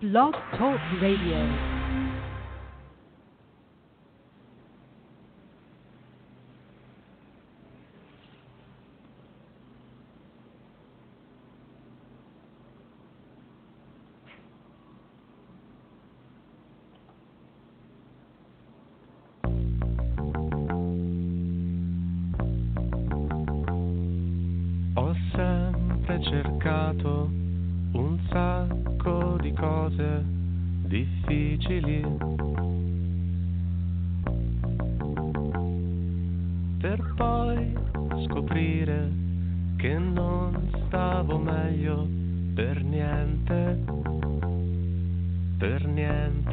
Blog Talk Radio. Ho sempre cercato un sacco di cose difficili. Per poi scoprire che non stavo meglio per niente, per niente,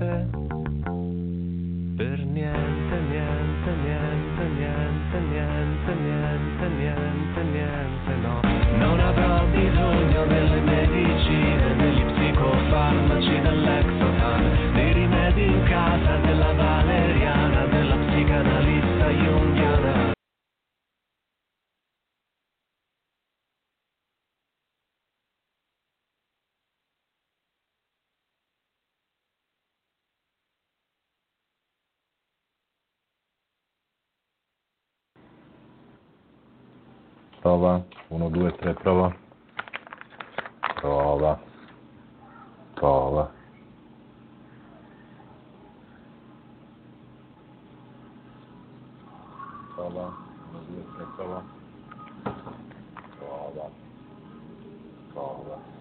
prava, ono duje treprava. Prava. Prava. Prava. Prava. Prava. Prava.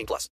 18 plus.